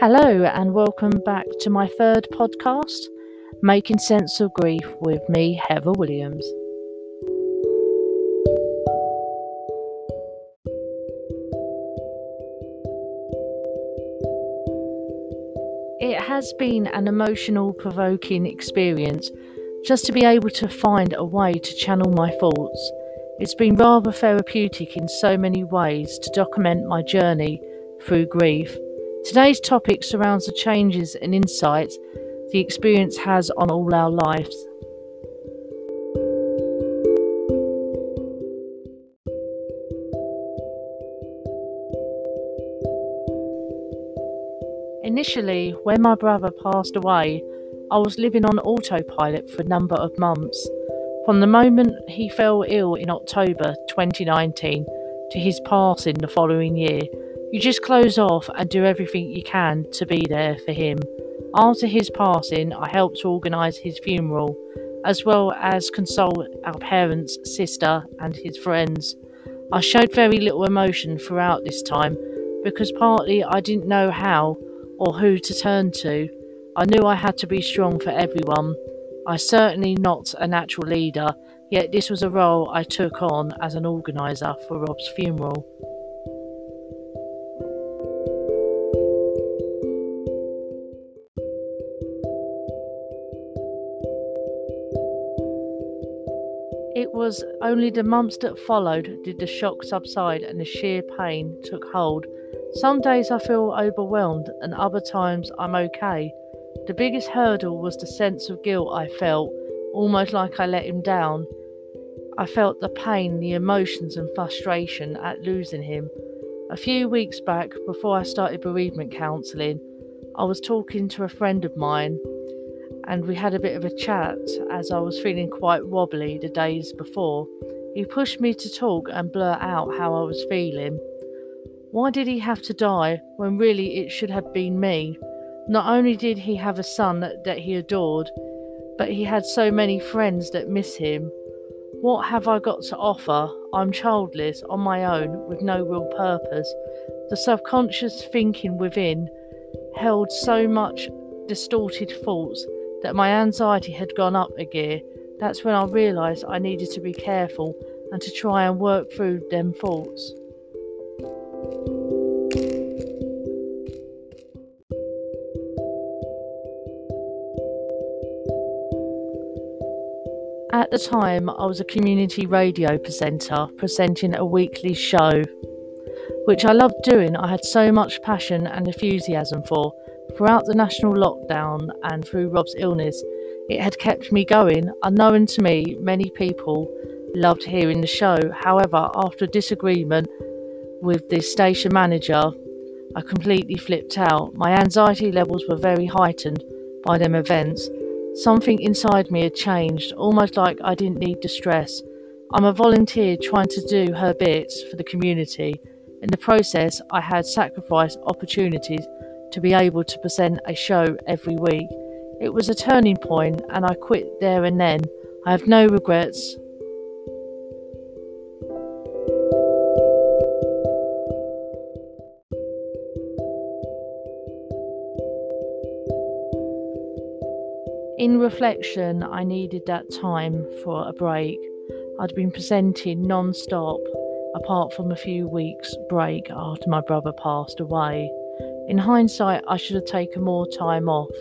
Hello, and welcome back to my third podcast, Making Sense of Grief with me, Heather Williams. It has been an emotional, provoking experience just to be able to find a way to channel my thoughts. It's been rather therapeutic in so many ways to document my journey through grief. Today's topic surrounds the changes and insights the experience has on all our lives. Initially, when my brother passed away, I was living on autopilot for a number of months. From the moment he fell ill in October 2019 to his passing the following year, you just close off and do everything you can to be there for him. After his passing, I helped organise his funeral, as well as console our parents, sister, and his friends. I showed very little emotion throughout this time because partly I didn't know how or who to turn to. I knew I had to be strong for everyone. I certainly not a natural leader, yet this was a role I took on as an organiser for Rob's funeral. It was only the months that followed did the shock subside and the sheer pain took hold. Some days I feel overwhelmed, and other times I'm okay. The biggest hurdle was the sense of guilt I felt, almost like I let him down. I felt the pain, the emotions, and frustration at losing him. A few weeks back, before I started bereavement counselling, I was talking to a friend of mine and we had a bit of a chat as I was feeling quite wobbly the days before. He pushed me to talk and blurt out how I was feeling. Why did he have to die when really it should have been me? Not only did he have a son that, that he adored, but he had so many friends that miss him. What have I got to offer? I'm childless, on my own, with no real purpose. The subconscious thinking within held so much distorted thoughts that my anxiety had gone up a gear, that's when I realised I needed to be careful and to try and work through them thoughts. At the time, I was a community radio presenter presenting a weekly show, which I loved doing. I had so much passion and enthusiasm for, Throughout the national lockdown and through Rob's illness, it had kept me going. Unknown to me, many people loved hearing the show. However, after a disagreement with the station manager, I completely flipped out. My anxiety levels were very heightened by them events. Something inside me had changed, almost like I didn't need the stress. I'm a volunteer trying to do her bits for the community. In the process, I had sacrificed opportunities to be able to present a show every week. It was a turning point, and I quit there and then. I have no regrets. In reflection, I needed that time for a break. I'd been presenting non stop, apart from a few weeks' break after my brother passed away. In hindsight, I should have taken more time off.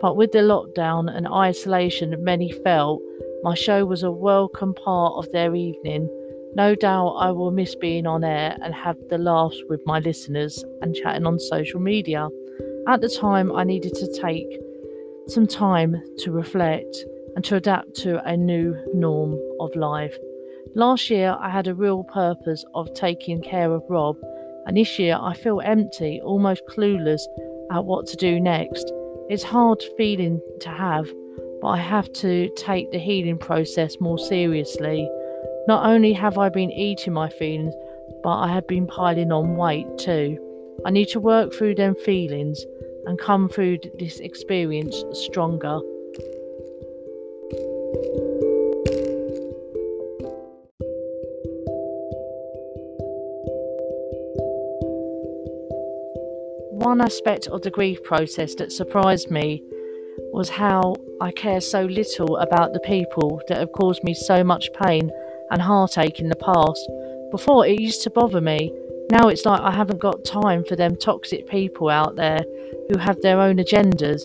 But with the lockdown and isolation many felt, my show was a welcome part of their evening. No doubt I will miss being on air and have the laughs with my listeners and chatting on social media. At the time, I needed to take some time to reflect and to adapt to a new norm of life. Last year, I had a real purpose of taking care of Rob and this year I feel empty, almost clueless at what to do next. It's a hard feeling to have, but I have to take the healing process more seriously. Not only have I been eating my feelings, but I have been piling on weight too. I need to work through them feelings and come through this experience stronger. One aspect of the grief process that surprised me was how I care so little about the people that have caused me so much pain and heartache in the past. Before, it used to bother me. Now it's like I haven't got time for them toxic people out there who have their own agendas.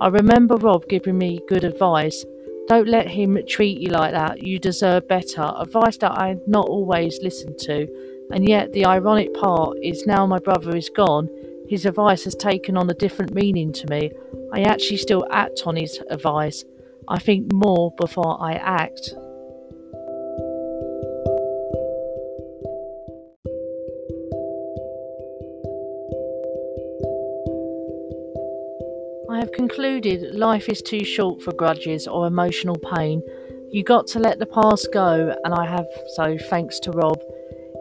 I remember Rob giving me good advice. Don't let him treat you like that. You deserve better. Advice that I not always listened to. And yet, the ironic part is now my brother is gone, his advice has taken on a different meaning to me. I actually still act on his advice. I think more before I act. I have concluded life is too short for grudges or emotional pain. You got to let the past go, and I have so thanks to Rob.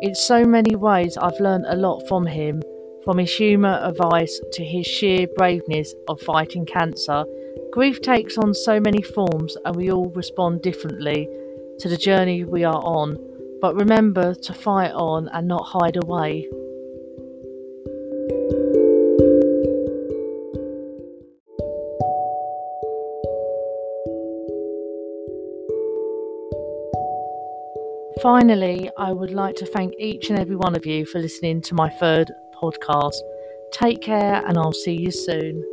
In so many ways, I've learned a lot from him, from his humour, of advice to his sheer braveness of fighting cancer. Grief takes on so many forms, and we all respond differently to the journey we are on. But remember to fight on and not hide away. Finally, I would like to thank each and every one of you for listening to my third podcast. Take care, and I'll see you soon.